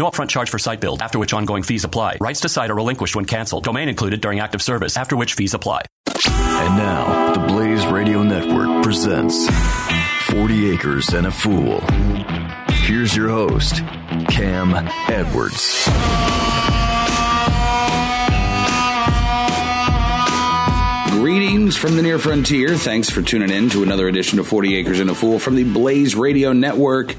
No upfront charge for site build, after which ongoing fees apply. Rights to site are relinquished when canceled. Domain included during active service, after which fees apply. And now, the Blaze Radio Network presents 40 Acres and a Fool. Here's your host, Cam Edwards. Greetings from the near frontier. Thanks for tuning in to another edition of 40 Acres and a Fool from the Blaze Radio Network.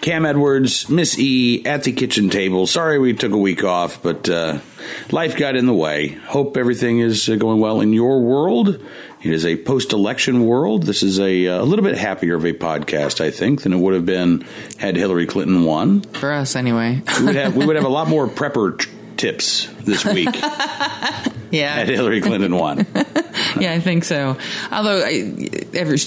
Cam Edwards, Miss E at the kitchen table. Sorry we took a week off, but uh, life got in the way. Hope everything is uh, going well in your world. It is a post election world. This is a, uh, a little bit happier of a podcast, I think, than it would have been had Hillary Clinton won. For us, anyway. we, would have, we would have a lot more prepper t- tips this week. yeah. Had Hillary Clinton won. yeah, I think so. Although, I, every,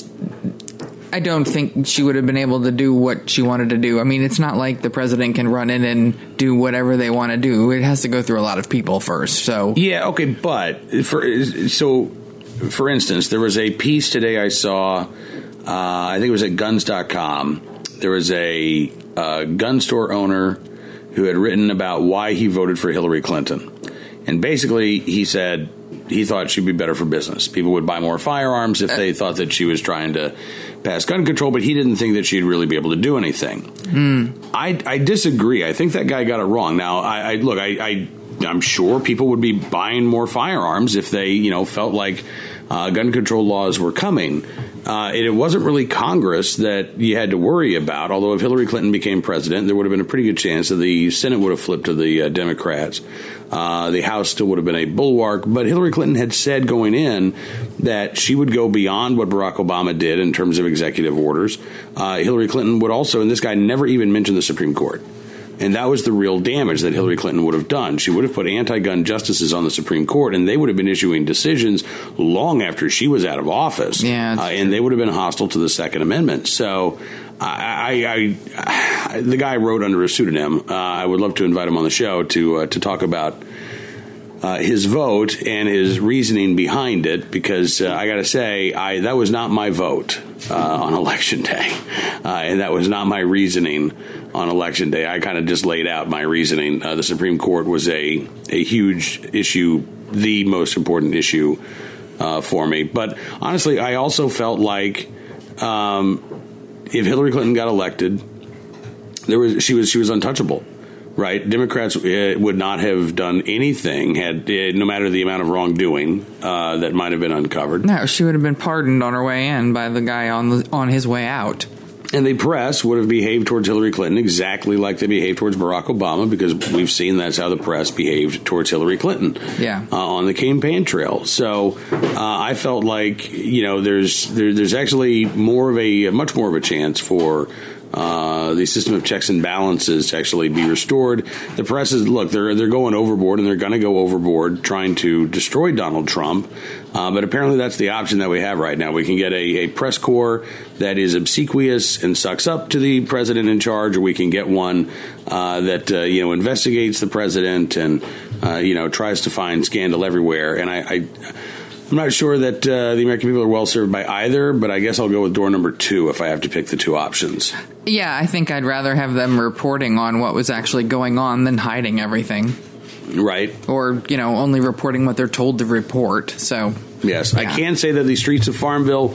I don't think she would have been able to do what she wanted to do. I mean, it's not like the president can run in and do whatever they want to do. It has to go through a lot of people first. So yeah, okay, but for so for instance, there was a piece today I saw. Uh, I think it was at Guns.com. There was a uh, gun store owner who had written about why he voted for Hillary Clinton, and basically he said he thought she'd be better for business. People would buy more firearms if they thought that she was trying to pass gun control, but he didn't think that she'd really be able to do anything. Mm. I, I disagree. I think that guy got it wrong. Now, I, I look, I, I I'm sure people would be buying more firearms if they, you know, felt like uh, gun control laws were coming. Uh, it wasn't really Congress that you had to worry about. Although if Hillary Clinton became president, there would have been a pretty good chance that the Senate would have flipped to the uh, Democrats. Uh, the House still would have been a bulwark. But Hillary Clinton had said going in that she would go beyond what Barack Obama did in terms of executive orders. Uh, Hillary Clinton would also, and this guy never even mentioned the Supreme Court. And that was the real damage that Hillary Clinton would have done. She would have put anti gun justices on the Supreme Court, and they would have been issuing decisions long after she was out of office. Yeah, uh, and they would have been hostile to the Second Amendment. So. I, I, I, the guy wrote under a pseudonym. Uh, I would love to invite him on the show to uh, to talk about uh, his vote and his reasoning behind it because uh, I got to say I that was not my vote uh, on election day, uh, and that was not my reasoning on election day. I kind of just laid out my reasoning. Uh, the Supreme Court was a a huge issue, the most important issue uh, for me. But honestly, I also felt like um, if Hillary Clinton got elected, there was she was she was untouchable right? Democrats uh, would not have done anything had, uh, no matter the amount of wrongdoing uh, that might have been uncovered. No, she would have been pardoned on her way in by the guy on the, on his way out. And the press would have behaved towards Hillary Clinton exactly like they behaved towards Barack Obama, because we've seen that's how the press behaved towards Hillary Clinton. Yeah. Uh, on the campaign trail. So uh, I felt like you know there's there, there's actually more of a much more of a chance for uh, the system of checks and balances to actually be restored. The press is look, they're they're going overboard, and they're going to go overboard trying to destroy Donald Trump. Uh, but apparently, that's the option that we have right now. We can get a, a press corps that is obsequious and sucks up to the president in charge, or we can get one uh, that uh, you know investigates the president and uh, you know tries to find scandal everywhere. And I, I I'm not sure that uh, the American people are well served by either, but I guess I'll go with door number two if I have to pick the two options. Yeah, I think I'd rather have them reporting on what was actually going on than hiding everything. Right. Or, you know, only reporting what they're told to report. So, yes, yeah. I can say that the streets of Farmville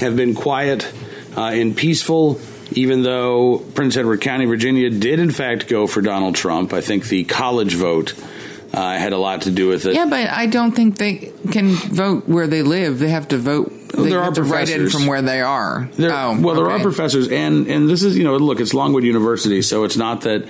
have been quiet uh, and peaceful even though Prince Edward County, Virginia, did in fact go for Donald Trump, I think the college vote uh, had a lot to do with it. Yeah, but I don't think they can vote where they live. They have to vote. They there have are to professors. from where they are. There, oh, well, there are professors, and and this is you know look, it's Longwood University, so it's not that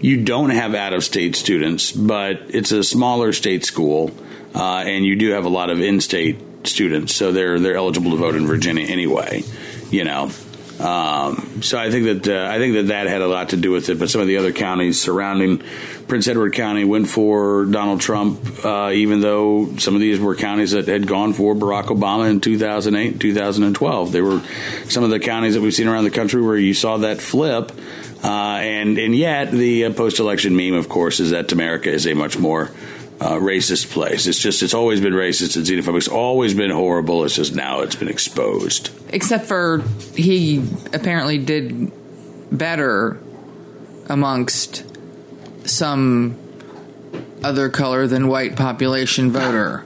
you don't have out of state students, but it's a smaller state school, uh, and you do have a lot of in state students, so they're they're eligible to vote in Virginia anyway, you know. Um, so I think that uh, I think that that had a lot to do with it. But some of the other counties surrounding Prince Edward County went for Donald Trump, uh, even though some of these were counties that had gone for Barack Obama in 2008, 2012. They were some of the counties that we've seen around the country where you saw that flip. Uh, and and yet the uh, post-election meme, of course, is that America is a much more uh, racist place. It's just it's always been racist and xenophobic. It's always been horrible. It's just now it's been exposed. Except for he apparently did better amongst some other color than white population voter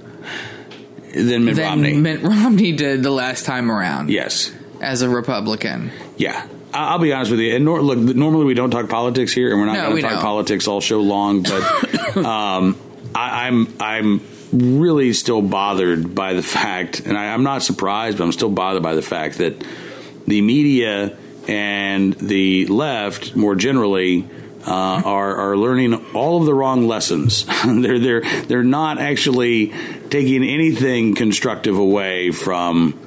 Then Mitt than Romney. Mitt Romney did the last time around yes. as a Republican. Yeah. I'll be honest with you. And nor- look, normally we don't talk politics here, and we're not No, going to talk don't. politics all show long. But um, I, I'm I'm really still bothered by the fact, and I, I'm not surprised, but I'm still bothered by the fact that the media and the left, more generally, uh, are are learning all of the wrong lessons. they're they're they're not actually taking anything constructive away from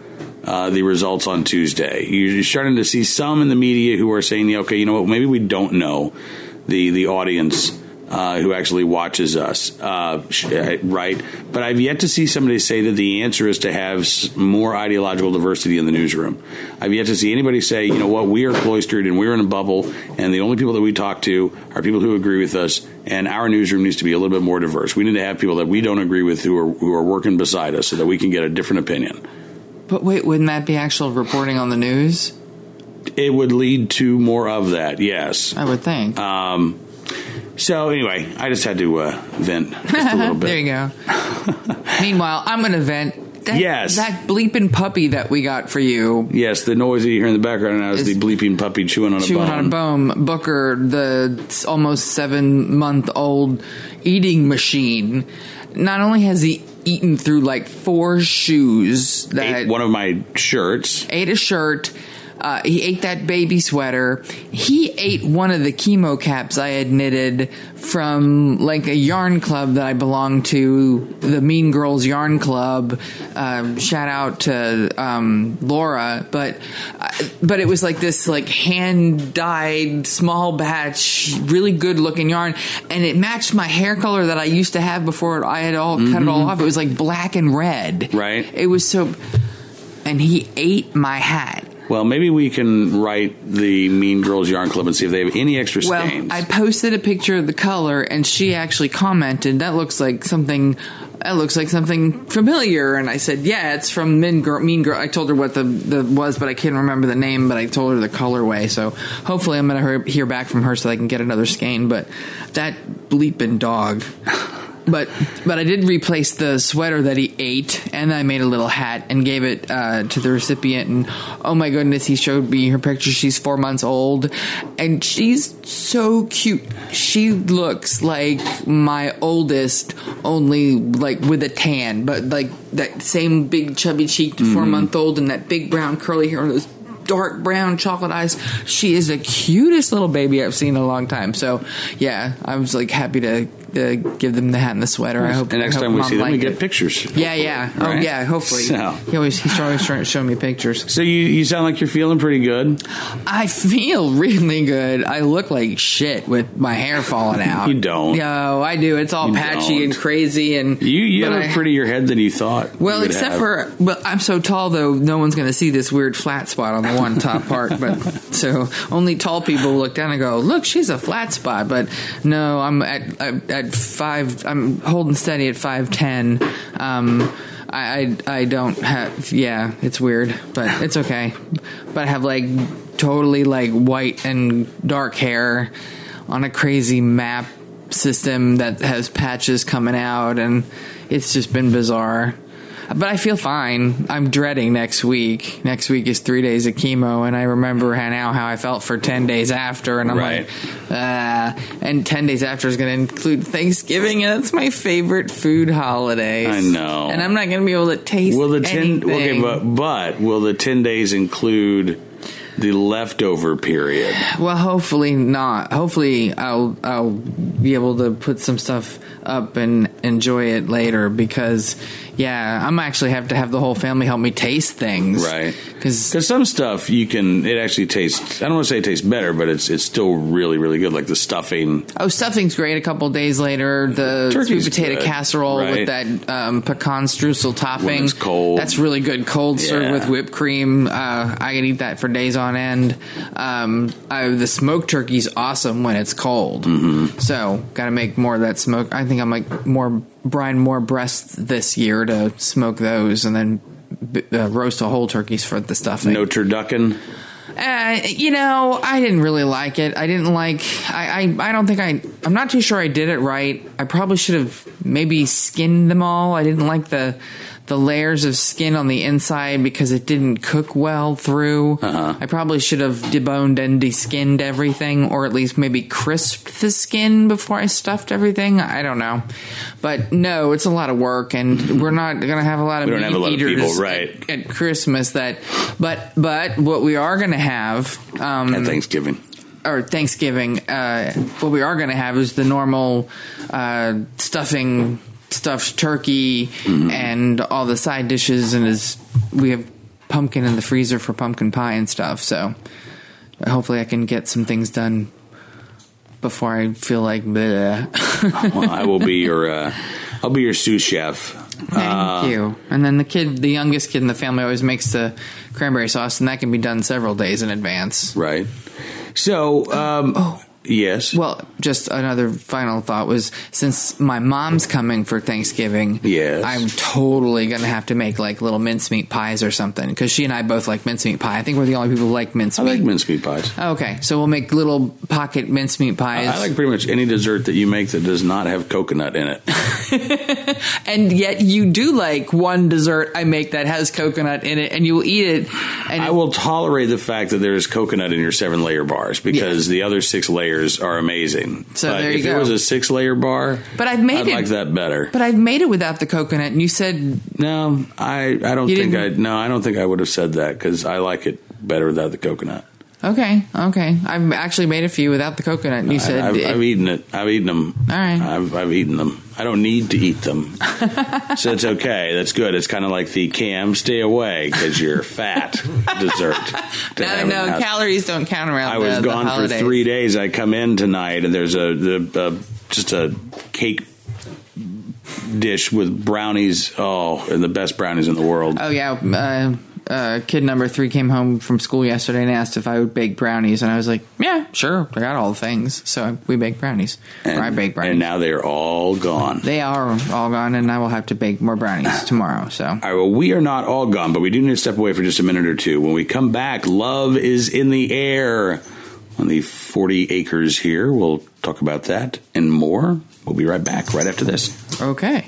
uh, the results on Tuesday. You're starting to see some in the media who are saying, "Okay, you know what? Maybe we don't know the the audience." Uh, who actually watches us, uh, uh, right? But I've yet to see somebody say that the answer is to have more ideological diversity in the newsroom. I've yet to see anybody say, you know what, we are cloistered and we're in a bubble, and the only people that we talk to are people who agree with us, and our newsroom needs to be a little bit more diverse. We need to have people that we don't agree with who are who are working beside us, so that we can get a different opinion. But wait, wouldn't that be actual reporting on the news? It would lead to more of that, yes. I would think. Um, so anyway, I just had to uh, vent just a little bit. there you go. Meanwhile, I'm going to vent. That, Yes. That bleeping puppy that we got for you. Yes, the noise that you hear in the background now is the bleeping puppy chewing on a chewing bone. on a bone. Booker, the almost seven month old eating machine. Not only has he eaten through like four shoes that Ate one of my shirts. ate a shirt. Uh, he ate that baby sweater. He ate one of the chemo caps I had knitted from like a yarn club that I belong to, the Mean Girls Yarn Club. Um, shout out to um, Laura, but uh, but it was like this like hand dyed small batch, really good looking yarn, and it matched my hair color that I used to have before I had all cut it all off. It was like black and red. Right. It was so, and he ate my hat. Well, maybe we can write the Mean Girls Yarn Club and see if they have any extra skeins. Well. I posted a picture of the color, and she actually commented, "That looks like something. That looks like something familiar." And I said, "Yeah, it's from Mean Girl." Mean Girl. I told her what the the was, but I can't remember the name. But I told her the colorway. So hopefully, I'm going to hear back from her so I can get another skein. But that bleeping dog. But but I did replace the sweater that he ate, and I made a little hat and gave it uh, to the recipient. And oh my goodness, he showed me her picture. She's four months old, and she's so cute. She looks like my oldest, only like with a tan, but like that same big chubby cheeked four month old and that big brown curly hair and those dark brown chocolate eyes. She is the cutest little baby I've seen in a long time. So yeah, I was like happy to uh, give them the hat and the sweater. I hope. and next hope time we see them, we get it. pictures. Yeah, yeah. Oh, Right? yeah. Hopefully, So. he always he's always trying to show me pictures. So you, you sound like you're feeling pretty good. I feel really good. I look like shit with my hair falling out. You don't. No, I do. It's all You patchy don't. and crazy and You you have I- a prettier head than you thought. Well, you except have. for, well, I'm so tall though, no one's going to see this weird flat spot on the one top part. But so only tall people look down and go, "Look, she's a flat spot." But no, I'm at at, at five. I'm holding steady at five ten. Um, I, I I don't have. Yeah, it's weird, but it's okay. But I have like totally like white and dark hair on a crazy map system that has patches coming out and it's just been bizarre but I feel fine. I'm dreading next week. Next week is three days of chemo, and I remember now how I felt for ten days after, and I'm Right. like, ah. And ten days after is going to include Thanksgiving, and it's my favorite food holiday. I know. and I'm not going to be able to taste. Will the ten? anything. Okay, but but will the ten days include the leftover period? Well, hopefully not. Hopefully, I'll I'll be able to put some stuff up and enjoy it later because, yeah, I'm actually have to have the whole family help me taste things, Right. Because some stuff you can, it actually tastes. I don't want to say it tastes better, but it's it's still really really good. Like the stuffing. oh, stuffing's great. A couple days later, the Turkey's sweet potato good, casserole right. with that um, pecan streusel topping. cold. That's really good. Cold served with whipped cream. Uh, I can eat that for days on end. Um, I, the smoked turkey's awesome when it's cold. Mm-hmm. So, got to make more of that smoke. I think I'm like more brine more breasts this year to smoke those, and then uh, roast a whole turkeys for the stuffing. No turducken. Uh, you know, I didn't really like it. I didn't like. I, I. I don't think I. I'm not too sure I did it right. I probably should have maybe skinned them all. I didn't like the the layers of skin on the inside because it didn't cook well through. Uh-huh. I probably should have deboned and deskinned everything, or at least maybe crisped the skin before I stuffed everything. I don't know, but no, it's a lot of work, and we're not going to have a lot of We meat lot of eaters people, right. at, at Christmas. That, but but what we are going to have. Um, At Thanksgiving. or Thanksgiving, uh, what we are going to have is the normal uh, stuffing, stuffed turkey, Mm-hmm. and all the side dishes, and is we have pumpkin in the freezer for pumpkin pie and stuff. So hopefully, I can get some things done before I feel like bleh. Well, I will be your. Uh, I'll be your sous chef. Thank you. And then the kid, the youngest kid in the family, always makes the cranberry sauce, and that can be done several days in advance. Right. So, um, yes. Well, just another final thought was since my mom's coming for Thanksgiving, Yes. I'm totally gonna have to make like little mincemeat pies or something because she and I both like mincemeat pie. I think we're the only people who like I mincemeat. like mincemeat pies. okay, so we'll make little pocket mincemeat pies, I like pretty much any dessert that you make that does not have coconut in it. and yet you do like one dessert I make that has coconut in it, and you will eat it. And I will tolerate the fact that there is coconut in your seven layer bars because the other six layers are amazing. So there if you it go. was a six layer bar, But I've made I'd it- like that better. but I've made it without the coconut, and you said no, I, I don't think I no I don't think I would have said that because I like it better without the coconut. Okay, okay. I've actually made a few without the coconut, you said I, have it- I've eaten it. I've eaten them. All right. I've, I've eaten them. I don't need to eat them, so it's okay. That's good. It's kind of like the cam stay away because you're fat dessert. no, the no, house. calories don't count around. I was the, the gone for three days. I come in tonight and there's a the just a cake dish with brownies. Oh, and the best brownies in the world. Oh yeah, uh, uh, kid number three came home from school yesterday and asked if I would bake brownies, and I was like, "Yeah, sure, I got all the things." So we baked brownies, or I baked brownies. and now they're all gone. they are all gone, and I will have to bake more brownies tomorrow. So All right, well, we are not all gone, but we do need to step away for just a minute or two. When we come back, love is in the air on the 40 acres here. We'll talk about that and more. We'll be right back right after this. okay.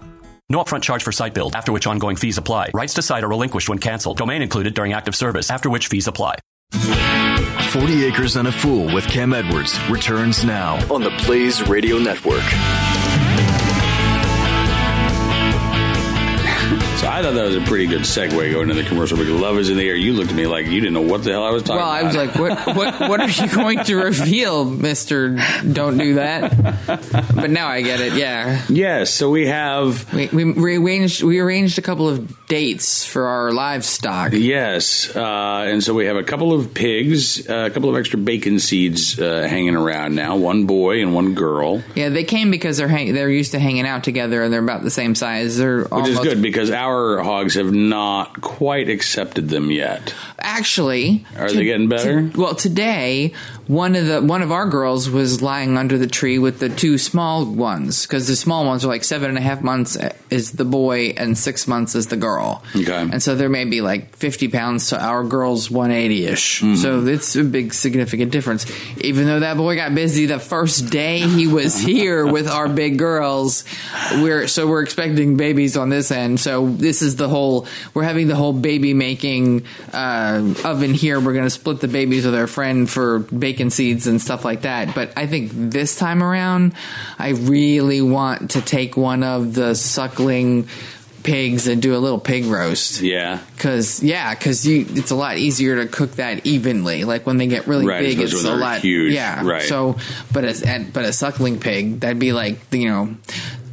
No upfront charge for site build, after which ongoing fees apply. Rights to site are relinquished when canceled. Domain included during active service, after which fees apply. 40 Acres and a Fool with Cam Edwards returns now on the Blaze Radio Network. I thought that was a pretty good segue going into the commercial because love is in the air. You looked at me like you didn't know what the hell I was talking Well, about. Well, I was like, what, what, what are you going to reveal, Mister? Don't do that. But now I get it. Yeah, yes. So we have we, we rearranged we arranged a couple of dates for our livestock. yes, uh, and so we have a couple of pigs, uh, a couple of extra bacon seeds uh, hanging around now. One boy and one girl, Yeah, they came because they're hang- they're used to hanging out together and they're about the same size. They're which almost is good because our hogs have not quite accepted them yet. actually. Are they getting better? to- well, today one of the one of our girls was lying under the tree with the two small ones because the small ones are like seven and a half months is the boy and six months is the girl. Okay. and so there may be like fifty pounds to our girl's one eighty ish. Mm-hmm. So it's a big significant difference. Even though that boy got busy the first day he was here with our big girls, we're so we're expecting babies on this end. So this is the whole we're having the whole baby making uh, oven here. We're going to split the babies with our friend for seeds and stuff like that. But I think this time around, I really want to take one of the suckling pigs and do a little pig roast. Yeah. Cause yeah, cause you it's a lot easier to cook that evenly. Like when they get really Right, big, it's a lot huge, Yeah, right. So, but a and- but a suckling pig that'd be like you know.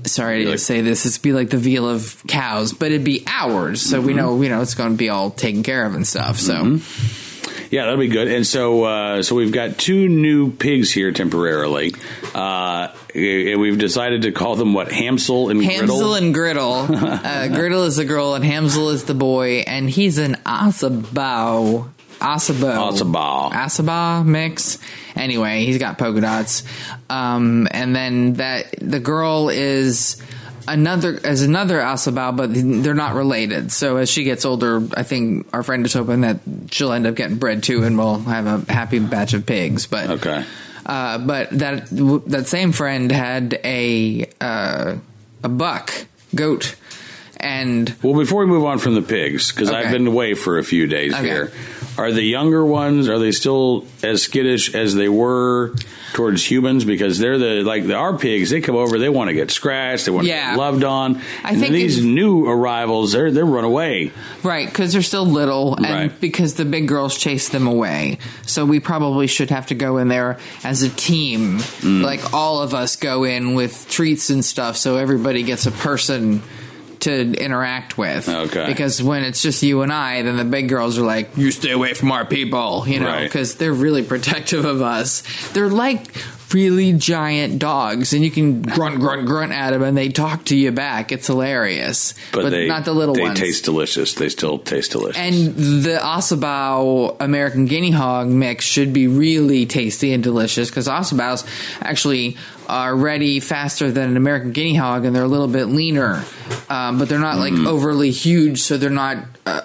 Sorry to Like- say this. It'd be like the veal of cows, but it'd be ours, so Mm-hmm. we know you know it's going to be all taken care of and stuff. So Yeah, that'll be good. And so, uh, so we've got two new pigs here temporarily. Uh, and we've decided to call them what Hamsel and Hamsel Griddle. and Griddle. uh, Griddle is the girl and Hamsel is the boy, and he's an Ossabaw. Ossabaw. Ossabaw. Asaba mix. Anyway, he's got polka dots. Um, and then that the girl is another as another Ossabaw, but they're not related. So as she gets older, I think our friend is hoping that she'll end up getting bred too, and we'll have a happy batch of pigs. But Okay. uh, but that that same friend had a uh, a buck goat, and Well, before we move on from the pigs, because I've been away for a few days Okay. here, are the younger ones are they still as skittish as they were towards humans? Because they're the like the, our pigs, they come over, they want to get scratched, they want to Yeah. get loved on. I and think these new arrivals, they're they run away. right because they're still little, and Right. because the big girls chase them away. So we probably should have to go in there as a team, Mm. like all of us go in with treats and stuff, so everybody gets a person. To interact with, Okay. Because when it's just you and I, then the big girls are like, "You stay away from our people," you know, Right. because they're really protective of us. They're like really giant dogs, and you can grunt, grunt, grunt at them, and they talk to you back. It's hilarious, But, they not the little they ones. They taste delicious. They still taste delicious. And the Ossabaw American Guinea Hog mix should be really tasty and delicious because Asabaos actually are ready faster than an American Guinea Hog and they're a little bit leaner, um, but they're not like overly huge, so they're not uh,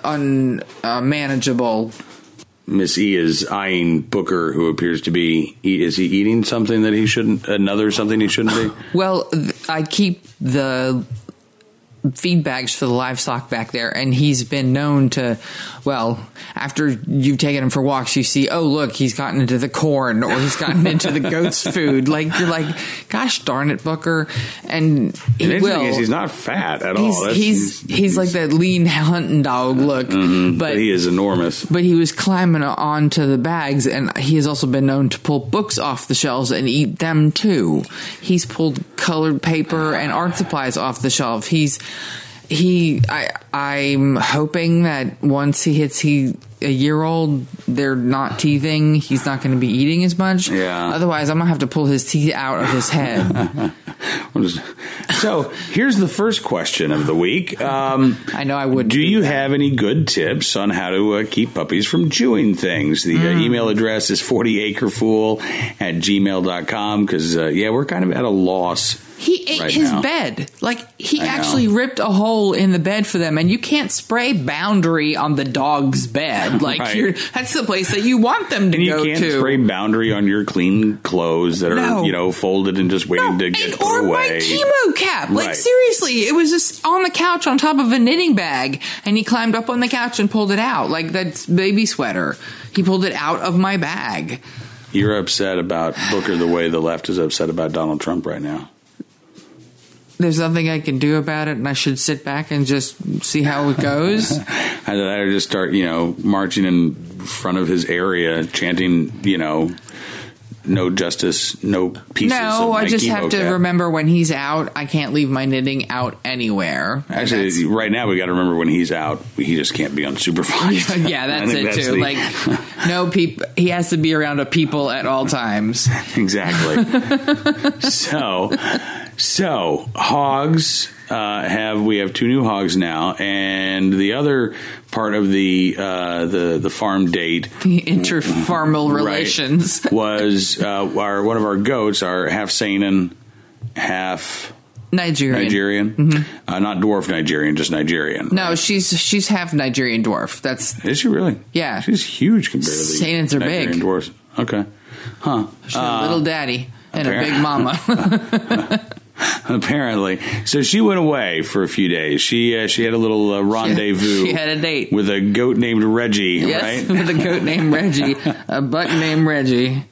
unmanageable. Miss E is eyeing Booker, who appears to be. Is he eating something that he shouldn't? Another something he shouldn't be? well, I keep the feed bags for the livestock back there, and he's been known to, well, after you've taken him for walks, you see, oh look, he's gotten into the corn or he's gotten into the goat's food. Like you're like, gosh darn it, Booker, and he will. he's not fat at all. He's, That's- he's he's like that lean hunting dog look, mm-hmm. but but he is enormous. but he was climbing onto the bags, and he has also been known to pull books off the shelves and eat them too. He's pulled colored paper and art supplies off the shelf. He's he. I I'm hoping that once he hits he a year old, they're not teething. He's not going to be eating as much. Yeah. Otherwise, I'm gonna have to pull his teeth out of his head. So here's the first question of the week. Um, I know I would. do you have any good tips on how to uh, keep puppies from chewing things? The uh, Hmm. email address is 40acrefool at gmail.com because, uh, yeah, we're kind of at a loss. He ate right his now. bed. Like he I know. actually ripped a hole in the bed for them, and you can't spray boundary on the dog's bed. Like Right. you're, that's the place that you want them to And you go can't to. spray boundary on your clean clothes that are, No. you know, folded and just waiting to get and, or away. my chemo cap. Like Right. seriously, it was just on the couch on top of a knitting bag, and he climbed up on the couch and pulled it out like that baby sweater. He pulled it out of my bag. You're upset about Booker the way the left is upset about Donald Trump right now. There's nothing I can do about it, and I should sit back and just see how it goes. I I just start, you know, marching in front of his area, chanting, you know, no justice, no peace. no, I just have to remember when he's out, I can't leave my knitting out anywhere. Actually, that's- right now we got to remember when he's out, he just can't be unsupervised. yeah, that's it that's too. the- Like, no people. He has to be around a people at all times. exactly. so, so hogs uh, have we have two new hogs now, and the other part of the uh, the the farm date The interfarmal right, relations. was uh, our one of our goats are half Saanen, half Nigerian. Nigerian, uh, not dwarf Nigerian, just Nigerian. No, she's she's half Nigerian dwarf. That's Is she really? Yeah. she's huge compared to the Saanens are Nigerian big. dwarfs. Okay, huh? she's a little daddy and a big mama. Apparently, so she went away for a few days. She uh, she had a little uh, rendezvous. she had a date. with a goat named Reggie, yes, right? with a goat named Reggie, a buck named Reggie.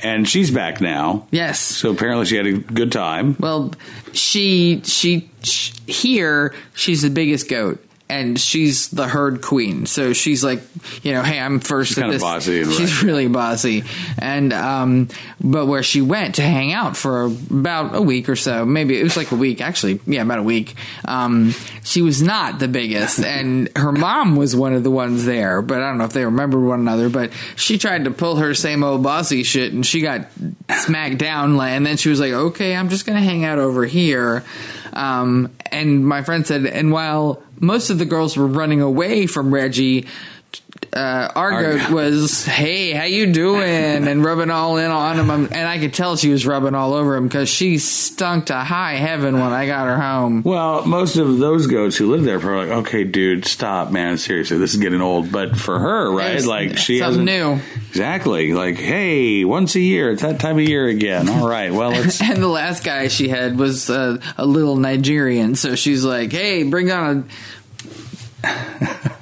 And she's back now. Yes. So apparently, she had a good time. Well, she she sh here she's the biggest goat. And she's the herd queen, so she's like, you know, hey, I'm first. She's at kinda bossy she's right. really bossy, and um, but where she went to hang out for about a week or so, maybe it was like a week, actually, yeah, about a week. Um, she was not the biggest, and her mom was one of the ones there, but I don't know if they remembered one another. But she tried to pull her same old bossy shit, and she got smacked down, and then she was like, okay, I'm just gonna hang out over here. Um, and my friend said, and while most of the girls were running away from Reggie, uh, our Our- goat was, "Hey, how you doing?" and rubbing all in on him, and I could tell she was rubbing all over him because she stunk to high heaven when I got her home. Well, most of those goats who live there are like, okay, dude, stop, man, seriously, this is getting old. But for her, right, It's like she something new. exactly like, hey, once a year, it's that time of year again. All right, well, let's And the last guy she had was uh, a little Nigerian, so she's like, "Hey, bring on a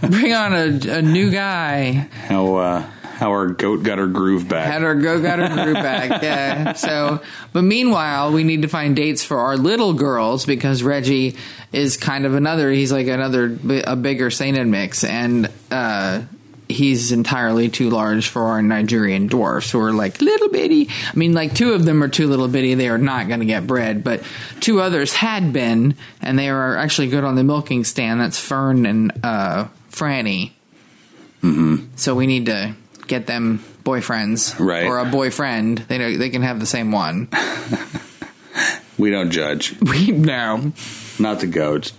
bring on a, a new guy." how uh, how our goat got her groove back. Had her go got her group back. Yeah. So, but meanwhile, we need to find dates for our little girls because Reggie is kind of another. He's like another a bigger Saanen mix, and uh, he's entirely too large for our Nigerian dwarfs who are like little bitty. I mean, like two of them are too little bitty. They are not going to get bred, but two others had been, and they are actually good on the milking stand. That's Fern and uh, Franny. Mm-hmm. So we need to get them boyfriends, Right. Or a boyfriend. They know they can have the same one. we don't judge, We know. not the goats.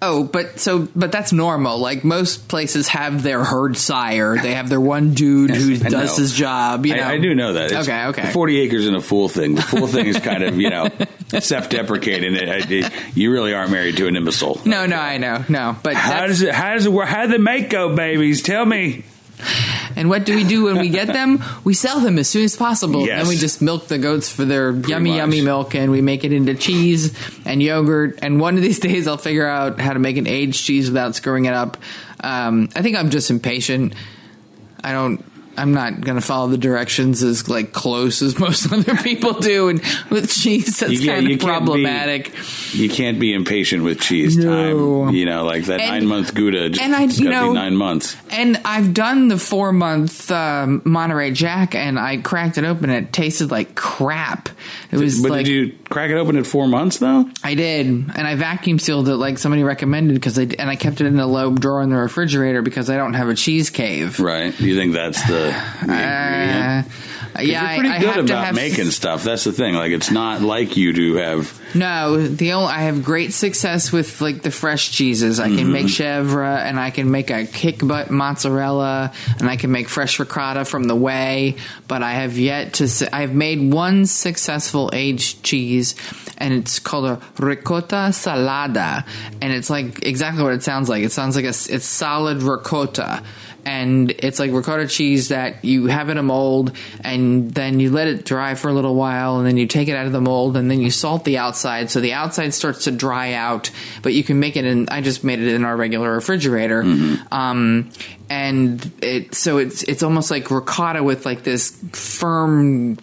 Oh, but so but that's normal. Like most places have their herd sire. They have their one dude who I does know. his job. You know, I, I do know that. It's okay, okay. Forty acres and a fool thing. The fool thing is kind of you know self-deprecating. It, it, you really are married to an imbecile. no, no, I know, no. But How does it? How does it work? How do the make go, babies? Tell me. And what do we do when we get them? We sell them as soon as possible. Yes. Then we just milk the goats for their yummy, much. yummy milk, and we make it into cheese and yogurt. And one of these days, I'll figure out how to make an aged cheese without screwing it up. Um, I think I'm just impatient. I don't. I'm not going to follow the directions as like close as most other people do, and with cheese, that's yeah, kind of can't be- problematic. You can't be impatient with cheese No. time. You know, like that And- nine month Gouda. Just, and I- you know- be nine months. And I've done the four month um, Monterey Jack, and I cracked it open. and It tasted like crap. It was But like did you crack it open at four months though? I did, and I vacuum sealed it like somebody recommended because I and I kept it in a low drawer in the refrigerator because I don't have a cheese cave. Right. Do you think that's the? Uh, yeah, You're pretty I, I good have about have making stuff. That's the thing. Like it's not like you to have. No, the only I have great success with like the fresh cheeses. I can make mm-hmm. chèvre and I can make a kick butt mozzarella and I can make fresh ricotta from the way. But I have yet to. I've made one successful aged cheese, and it's called a ricotta salada, and it's like exactly what it sounds like. It sounds like a it's solid ricotta and it's like ricotta cheese that you have in a mold and then you let it dry for a little while and then you take it out of the mold and then you salt the outside outside, so the outside starts to dry out. But you can make it in. I just made it in our regular refrigerator, um, and it so it's it's almost like ricotta with like this firm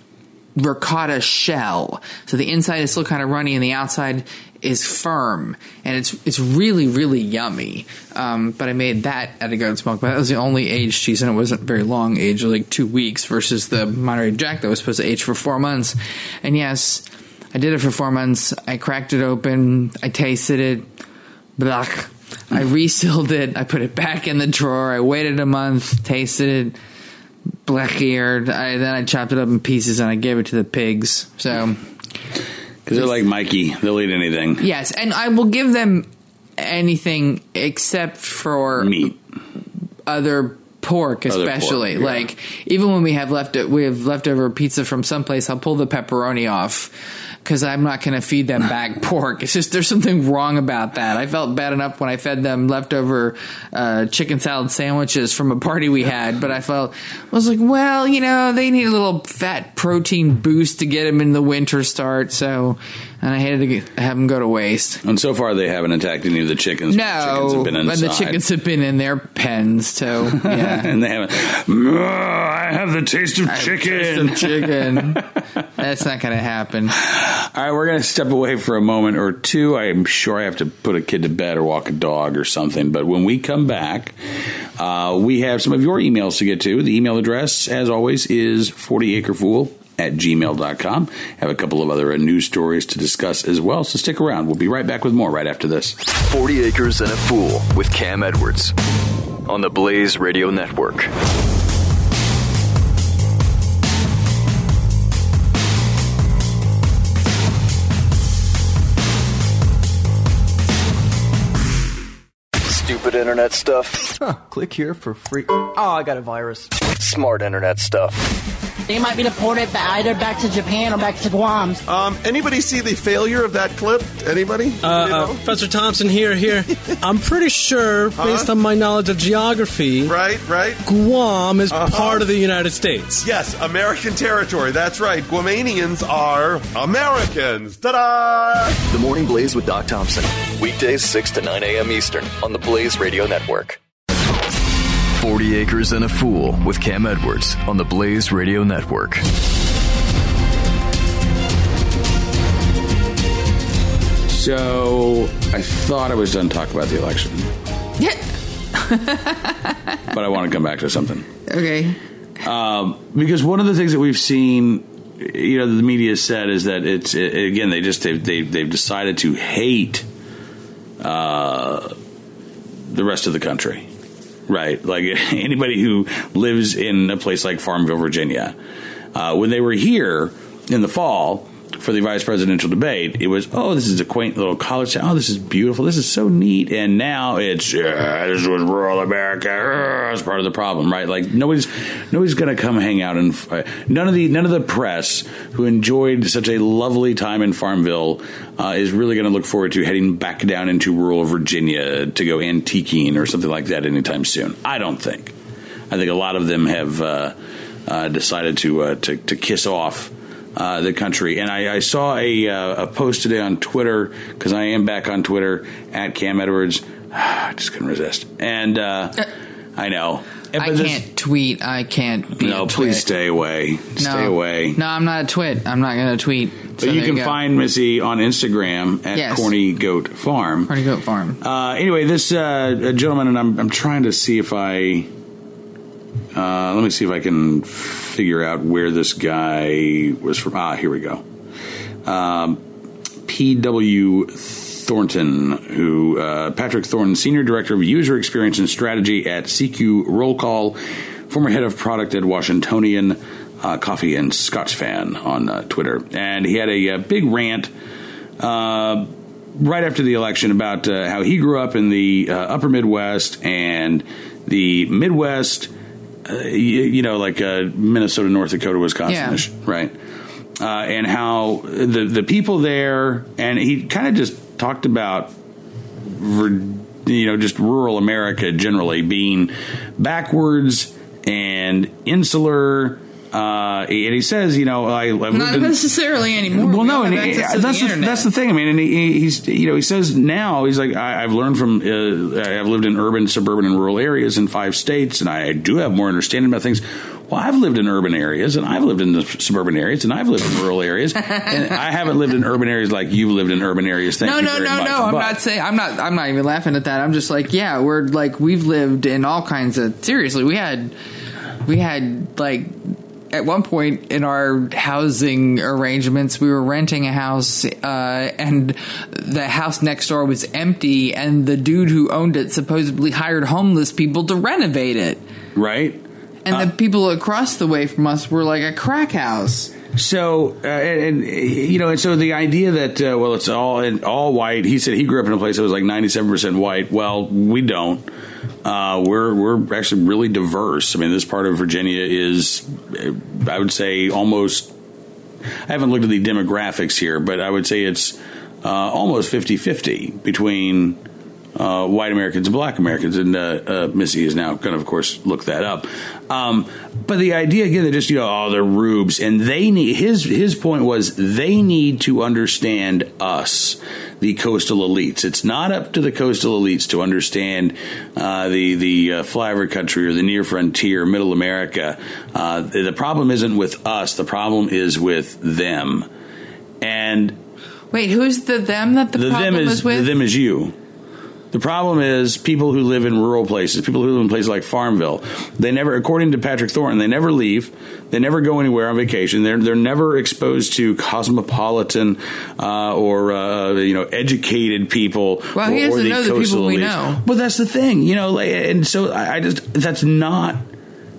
ricotta shell. So the inside is still kind of runny, and the outside is firm, and it's it's really really yummy. Um, but I made that at a goat smoke. But that was the only aged cheese, and it wasn't very long aged, like two weeks, versus the Monterey Jack that was supposed to age for four months. And yes, I did it for four months. I cracked it open. I tasted it. Blah. I resealed it. I put it back in the drawer. I waited a month, tasted it black eared. I, then I chopped it up in pieces and I gave it to the pigs. So Because they're like Mikey, they'll eat anything. yes, and I will give them anything except for Meat. other pork, Other pork, especially. yeah. Like even when we have left we have leftover pizza from someplace, I'll pull the pepperoni off. Because I'm not going to feed them back pork. It's just there's something wrong about that. I felt bad enough when I fed them leftover uh, chicken salad sandwiches from a party we had, but I felt I was like, well, you know, they need a little fat protein boost to get them in the winter start. So, and I hated to get, have them go to waste. And so far, they haven't attacked any of the chickens. The chickens No, have been and the chickens have been in their pens. So yeah. and they haven't. I have the taste of chicken. Some chicken. That's not going to happen. All right, we're going to step away for a moment or two. I'm sure I have to put a kid to bed or walk a dog or something. But when we come back, uh, we have some of your emails to get to. The email address, as always, is 40acrefool at gmail.com. Have a couple of other uh, news stories to discuss as well. So stick around. We'll be right back with more right after this. 40 Acres and a Fool with Cam Edwards on the Blaze Radio Network. Stupid internet stuff. Huh, click here for free. Oh, I got a virus. Smart internet stuff. They might be deported ba- either back to Japan or back to Guam. Um, anybody see the failure of that clip? Anybody? Uh, uh, Professor Thompson here. Here, I'm pretty sure, based on my knowledge of geography, right, right, Guam is part of the United States. Yes, American territory. That's right. Guamanians are Americans. Ta-da! The Morning Blaze with Doc Thompson. Weekdays 6 to 9 a.m. Eastern on the Blaze Radio Network. 40 Acres and a Fool with Cam Edwards on the Blaze Radio Network. So I thought I was done talking about the election, Yeah. but I want to come back to something. Okay. Um, because one of the things that we've seen, you know, the media said is that it's it, again they just they've they've, they've decided to hate uh, the rest of the country, right? Like anybody who lives in a place like Farmville, Virginia. Uh, when they were here in the fall for the vice presidential debate, it was oh this is a quaint little college town. Oh this is beautiful. This is so neat. And now it's yeah, this was rural America. It's part of the problem, right? Like nobody's nobody's going to come hang out and uh, none of the none of the press who enjoyed such a lovely time in Farmville uh, is really going to look forward to heading back down into rural Virginia to go antiquing or something like that anytime soon. I don't think. I think a lot of them have uh, uh, decided to, uh, to to kiss off uh, the country. And I, I saw a, uh, a post today on Twitter because I am back on Twitter at Cam Edwards. I just couldn't resist, and uh, I know. I this- can't tweet. I can't be No, please stay away. Stay No. away. No, I'm not a twit. I'm not going to tweet. But So you can go. find Missy on Instagram at Yes. Corny Goat Farm. Corny Goat Farm. Uh, anyway, this uh, gentleman, and I'm, I'm trying to see if I. Uh, let me see if I can figure out where this guy was from. Ah, here we go. Um, P.W. Thornton, who uh, Patrick Thornton, Senior Director of User Experience and Strategy at CQ Roll Call, former head of product at Washingtonian uh, Coffee and Scotch Fan on uh, Twitter, and he had a, uh big rant uh, right after the election about uh, how he grew up in the upper Midwest and the Midwest, uh, you, you know, like uh, Minnesota, North Dakota, Wisconsin, right? Uh, and how the the people there, and he kind of just talked about, you know, just rural America generally being backwards and insular. Uh, and he says, you know, I, I've Not lived in, necessarily anymore. well, We no, and he- that's the the, that's the thing. I mean, and he, he's you know he says now he's like I, I've learned from uh, I've lived in urban, suburban, and rural areas in five states, and I do have more understanding about things. Well, I've lived in urban areas, and I've lived in the suburban areas, and I've lived in rural areas, and I haven't lived in urban areas like you've lived in urban areas. Thank no, no, no, much. no. I'm But- not saying I'm not. I'm not even laughing at that. I'm just like, yeah, we're like we've lived in all kinds of. Seriously, we had we had like at one point in our housing arrangements, we were renting a house, uh, and the house next door was empty, and the dude who owned it supposedly hired homeless people to renovate it. right. And the people across the way from us were like a crack house. So, uh, and, and you know, and so the idea that uh, well, it's all all white. He said he grew up in a place that was like ninety seven percent white. Well, we don't. Uh, we're we're actually really diverse. I mean, this part of Virginia is, uh, I would say, almost. I haven't looked at the demographics here, but I would say it's uh, almost 50-50 between uh, white Americans and black Americans. And uh, uh, Missy is now going to, of course, look that up. Um, but the idea again, that just you know, oh, they're rubes, and they need his his point was they need to understand us, the coastal elites. It's not up to the coastal elites to understand uh, the the uh, flyover country or the near frontier, middle America. Uh, the problem isn't with us. The problem is with them, and Wait, who's the them that the, the problem them is is with? the them is you. The problem is people who live in rural places, people who live in places like Farmville. They never, according to Patrick Thornton, they never leave. They never go anywhere on vacation. They're they're never exposed to cosmopolitan uh, or uh, you know educated people. Well, he or, or doesn't know the people we elites. know. But that's the thing, you know. like, And so I I just that's not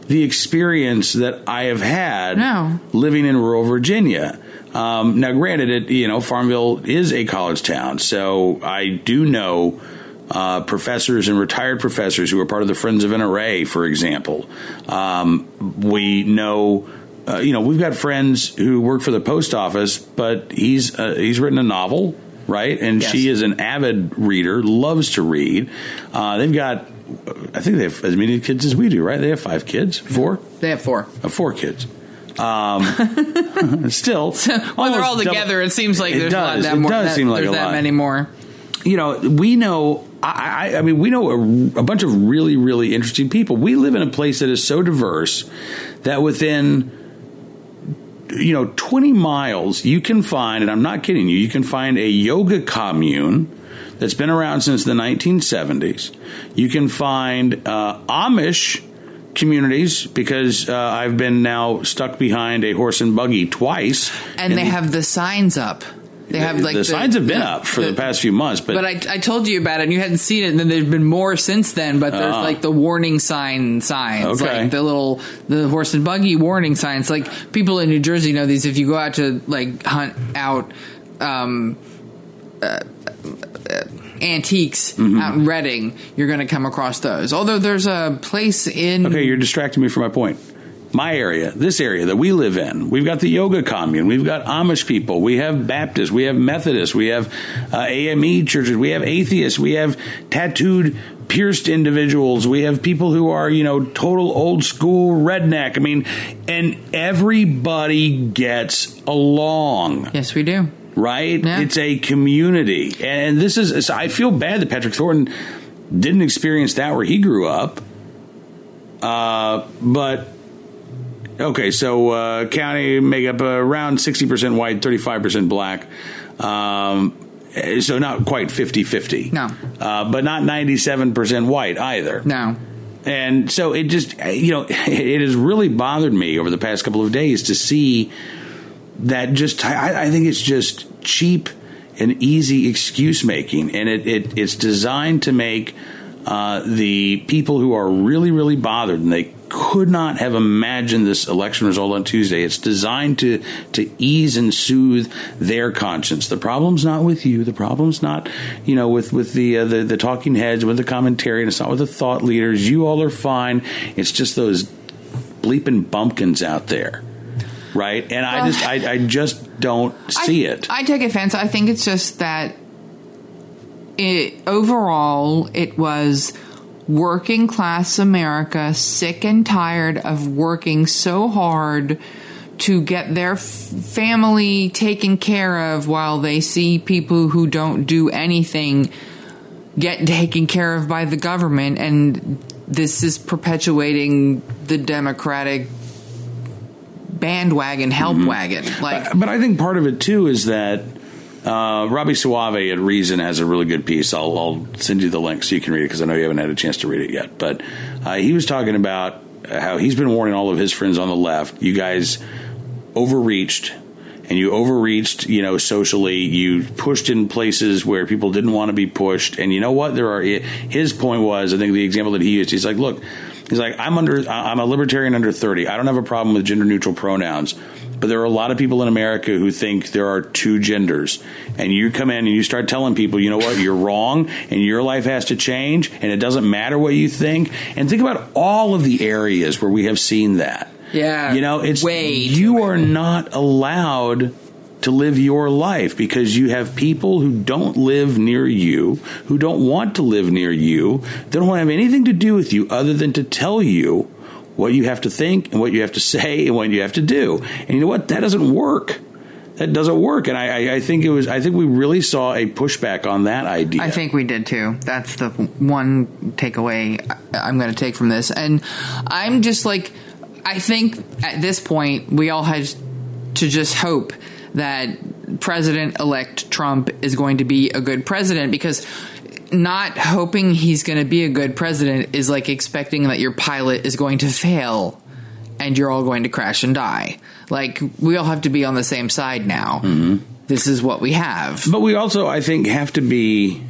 the experience that I have had No. living in rural Virginia. Um, now, granted, it you know Farmville is a college town, so I do know uh, professors and retired professors who are part of the Friends of NRA, for example. Um, we know. Uh, you know, we've got friends who work for the post office, but he's uh, he's written a novel, right? And Yes. she is an avid reader, loves to read. Uh, they've got, I think they have as many kids as we do, right? They have five kids, four, they have four. uh, four kids. Um, still, when they're all almost double- together, it seems like It there's a lot does. that It more. does that, seem like there's a that lot. many more. you know, we know. I, I, I mean, we know a, a bunch of really, really interesting people. We live in a place that is so diverse that within, you know, 20 miles, you can find, and I'm not kidding you, you can find a yoga commune that's been around since the 1970s. You can find uh, Amish communities because uh, I've been now stuck behind a horse and buggy twice. And they the- have the signs up. They have like the, signs have been up for the, past few months, but, But I, I told you about it, and you hadn't seen it, and then there's been more since then. But there's Ah. like the warning sign signs, Okay. like the little the horse and buggy warning signs. Like people in New Jersey know these. If you go out to like hunt out um, uh, uh, antiques Mm-hmm. out in Reading, you're going to come across those. Although there's a place in Okay, you're distracting me from my point. My area, this area that we live in, we've got the yoga commune, we've got Amish people, we have Baptists, we have Methodists, we have uh, AME churches, we have atheists, we have tattooed, pierced individuals, we have people who are, you know, total old school redneck. I mean, and everybody gets along yes, we do. right? Yeah. It's a community, and this is. so I feel bad that Patrick Thornton didn't experience that where he grew up. Uh, but okay, so uh, county make up around sixty percent white, thirty five percent black. Um, so not quite 50-50. No. uh, but not ninety seven percent white either. No. And so it just, you know, it has really bothered me over the past couple of days to see that just, I, I think it's just cheap and easy excuse making. And it, it it's designed to make uh, the people who are really, really bothered and they could not have imagined this election result on Tuesday. It's designed to to ease and soothe their conscience. The problem's not with you. The problem's not, you know, with with the uh, the, the talking heads, with the commentary, and it's not with the thought leaders. You all are fine. It's just those bleeping bumpkins out there, right? And I just I, I just don't see I, it. I take offense. I think it's just that it overall it was working class America sick and tired of working so hard to get their f- family taken care of while they see people who don't do anything get taken care of by the government. And this is perpetuating the democratic bandwagon help wagon mm-hmm. like But, but I think part of it too is that uh, Robby Soave at Reason has a really good piece. I'll, I'll send you the link so you can read it because I know you haven't had a chance to read it yet. But uh, he was talking about how he's been warning all of his friends on the left. You guys overreached. And you overreached, you know, socially. You pushed in places where people didn't want to be pushed. And you know what? There are. His point was, I think the example that he used. He's like, look, he's like, I'm under. I'm a libertarian under 30. I don't have a problem with gender neutral pronouns. But there are a lot of people in America who think there are two genders. And you come in and you start telling people, you know what, you're wrong and your life has to change and it doesn't matter what you think. And think about all of the areas where we have seen that. Yeah. You know, it's way you are not allowed to live your life because you have people who don't live near you, who don't want to live near you, they don't want to have anything to do with you other than to tell you what you have to think and what you have to say and what you have to do. And you know what? That doesn't work. That doesn't work. And I, I, I think it was. I think we really saw a pushback on that idea. I think we did too. That's the one takeaway I'm going to take from this. And I'm just like, I think at this point, we all had to just hope that President elect Trump is going to be a good president because not hoping he's going to be a good president is like expecting that your pilot is going to fail and you're all going to crash and die. Like, we all have to be on the same side now. Mm-hmm. This is what we have. But we also, I think, have to be,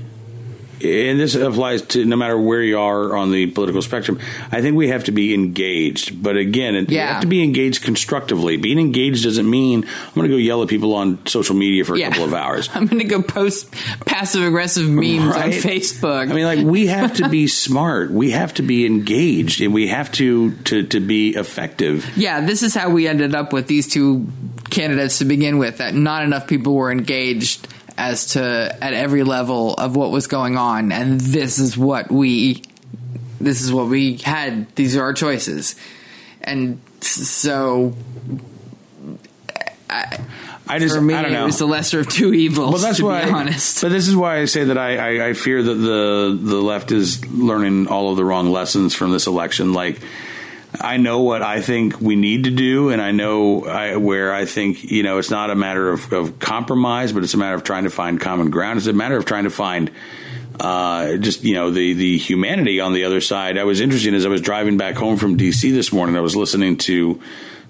and this applies to no matter where you are on the political spectrum. I think we have to be engaged. But again, it, you Yeah. have to be engaged constructively. Being engaged doesn't mean I'm going to go yell at people on social media for a Yeah. couple of hours. I'm going to go post passive aggressive memes on Facebook. I mean, like we have to be smart. We have to be engaged, and we have to to to be effective. yeah, this is how we ended up with these two candidates to begin with. That not enough people were engaged as to at every level of what was going on, and this is what we this is what we had. These are our choices, and so. I, I just, for me, I don't know. it was the lesser of two evils. Well, that's to why. be honest. But this is why I say that I, I, I fear that the the left is learning all of the wrong lessons from this election. Like, I know what I think we need to do, and I know I, where I think you know it's not a matter of, of compromise, but it's a matter of trying to find common ground. It's a matter of trying to find. Uh, just you know the the humanity on the other side. I was interested as I was driving back home from DC this morning. I was listening to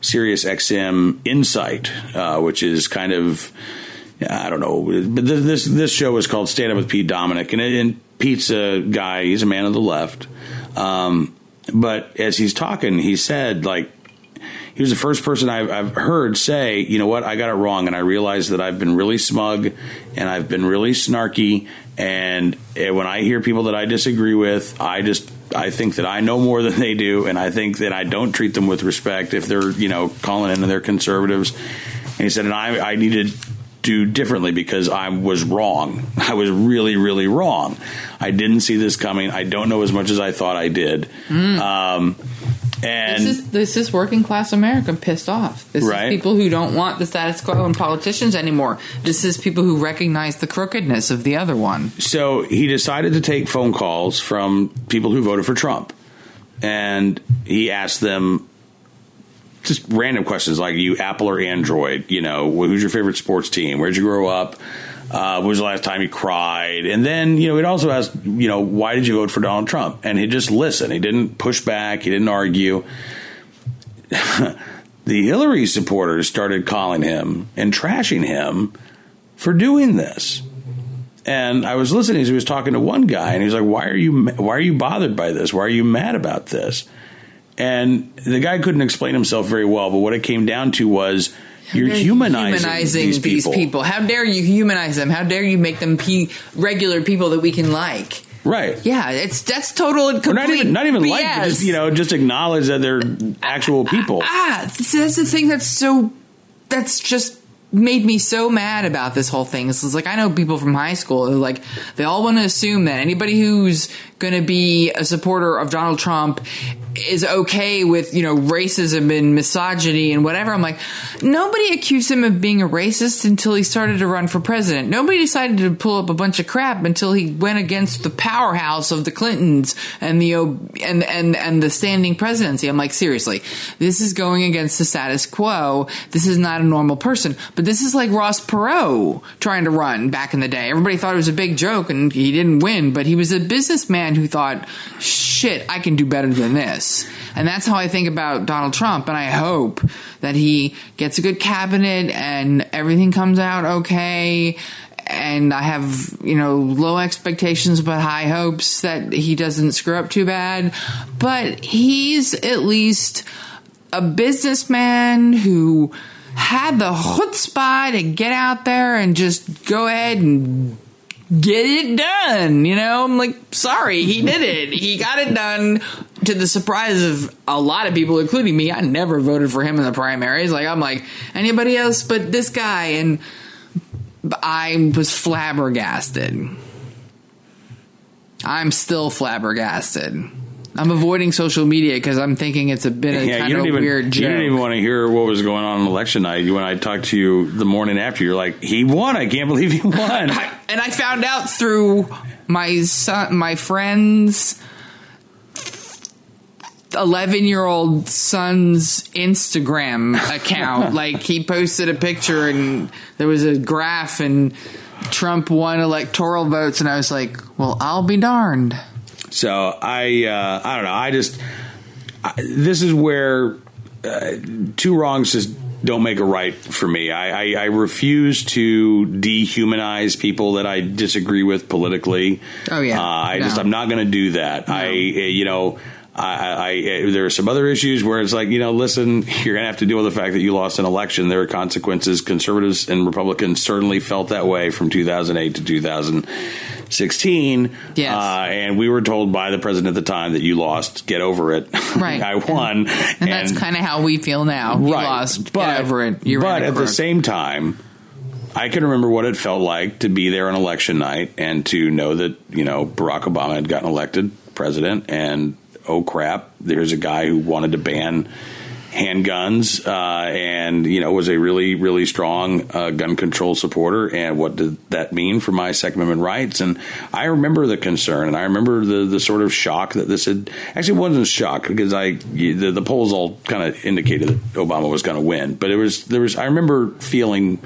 Sirius XM Insight, uh, which is kind of I don't know, but this this show is called Stand Up with Pete Dominick, and, and Pete's a guy. He's a man of the left, um, but as he's talking, he said like he was the first person I've, I've heard say, you know what, I got it wrong, and I realized that I've been really smug and I've been really snarky, and eh, when I hear people that I disagree with, I just I think that I know more than they do, and I think that I don't treat them with respect if they're you know calling in they're conservatives. And he said, and I I needed do differently because I was wrong. I was really, really wrong. I didn't see this coming. I don't know as much as I thought I did. Um, and this is this is working class America pissed off. This Right. is people who don't want the status quo and politicians anymore. This is people who recognize the crookedness of the other one. So he decided to take phone calls from people who voted for Trump. And he asked them just random questions like you Apple or Android, you know, who's your favorite sports team? Where'd you grow up? Uh, when was the last time you cried? And then, you know, he'd also ask, you know, why did you vote for Donald Trump? And he just listened. He didn't push back. He didn't argue. the Hillary supporters started calling him and trashing him for doing this. And I was listening as he was talking to one guy, and he was like, "Why are you why are you bothered by this? Why are you mad about this?" And the guy couldn't explain himself very well, but what it came down to was you're They're humanizing, these people. How dare you humanize them? How dare you make them pe- regular people that we can like? Right. Yeah, it's that's total and complete. Or not even not even BS. like, but just you know, just acknowledge that they're actual people. Ah, that's the thing that's so that's just made me so mad about this whole thing. It's like I know people from high school who like they all want to assume that anybody who's going to be a supporter of Donald Trump is okay with you know racism and misogyny and whatever. I'm like, nobody accused him of being a racist until he started to run for president. Nobody decided to pull up a bunch of crap until he went against the powerhouse of the Clintons and the and and and the standing presidency. I'm like, seriously, this is going against the status quo. This is not a normal person. But this is like Ross Perot trying to run back in the day. Everybody thought it was a big joke and he didn't win, but he was a businessman who thought, shit, I can do better than this. And that's how I think about Donald Trump. And I hope that he gets a good cabinet and everything comes out okay. And I have, you know, low expectations but high hopes that he doesn't screw up too bad. But he's at least a businessman who had the chutzpah to get out there and just go ahead and get it done. You know, I'm like, sorry, he did it. He got it done to the surprise of a lot of people, including me. I never voted for him in the primaries. Like, I'm like, anybody else but this guy. And I was flabbergasted. I'm still flabbergasted. I'm avoiding social media because I'm thinking it's a bit of Yeah, kind of a even weird joke. you didn't even want to hear what was going on on election night. When I talked to you the morning after, you're like, "He won! I can't believe he won!" and I found out through my son, my friend's eleven-year-old son's Instagram account. like he posted a picture, and there was a graph, and Trump won electoral votes, and I was like, "Well, I'll be darned." So I, uh, I don't know. I just I, this is where uh, two wrongs just don't make a right for me. I, I, I refuse to dehumanize people that I disagree with politically. Oh yeah, uh, I just I'm not going to do that. I you know. I, I, there are some other issues where it's like, you know, listen, you're going to have to deal with the fact that you lost an election. There are consequences. Conservatives and Republicans certainly felt that way from 2008 to 2016. Yes. Uh, and we were told by the president at the time that you lost. Get over it. Right. I won. And, that's kind of how we feel now. You Right. lost. But- Get over it. You're but at the same time, I can remember what it felt like to be there on election night and to know that you know Barack Obama had gotten elected president, and oh crap, there's a guy who wanted to ban handguns uh, and you know was a really really strong uh, gun control supporter and what did that mean for my second amendment rights? And i remember the concern and i remember the the sort of shock that this had actually wasn't a shock because i the, the polls all kind of indicated that obama was going to win but it was there was i remember feeling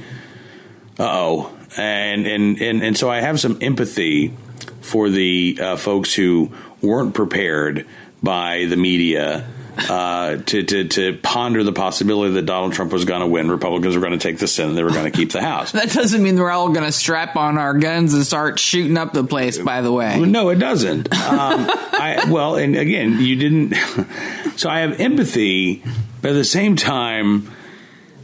uh-oh and and and and so i have some empathy for the uh, folks who weren't prepared by the media uh, to, to to ponder the possibility that Donald Trump was going to win, Republicans were going to take the Senate, they were going to keep the House. That doesn't mean we're all going to strap on our guns and start shooting up the place. By the way, No, it doesn't. Um, I, well, and again, you didn't. So I have empathy, but at the same time,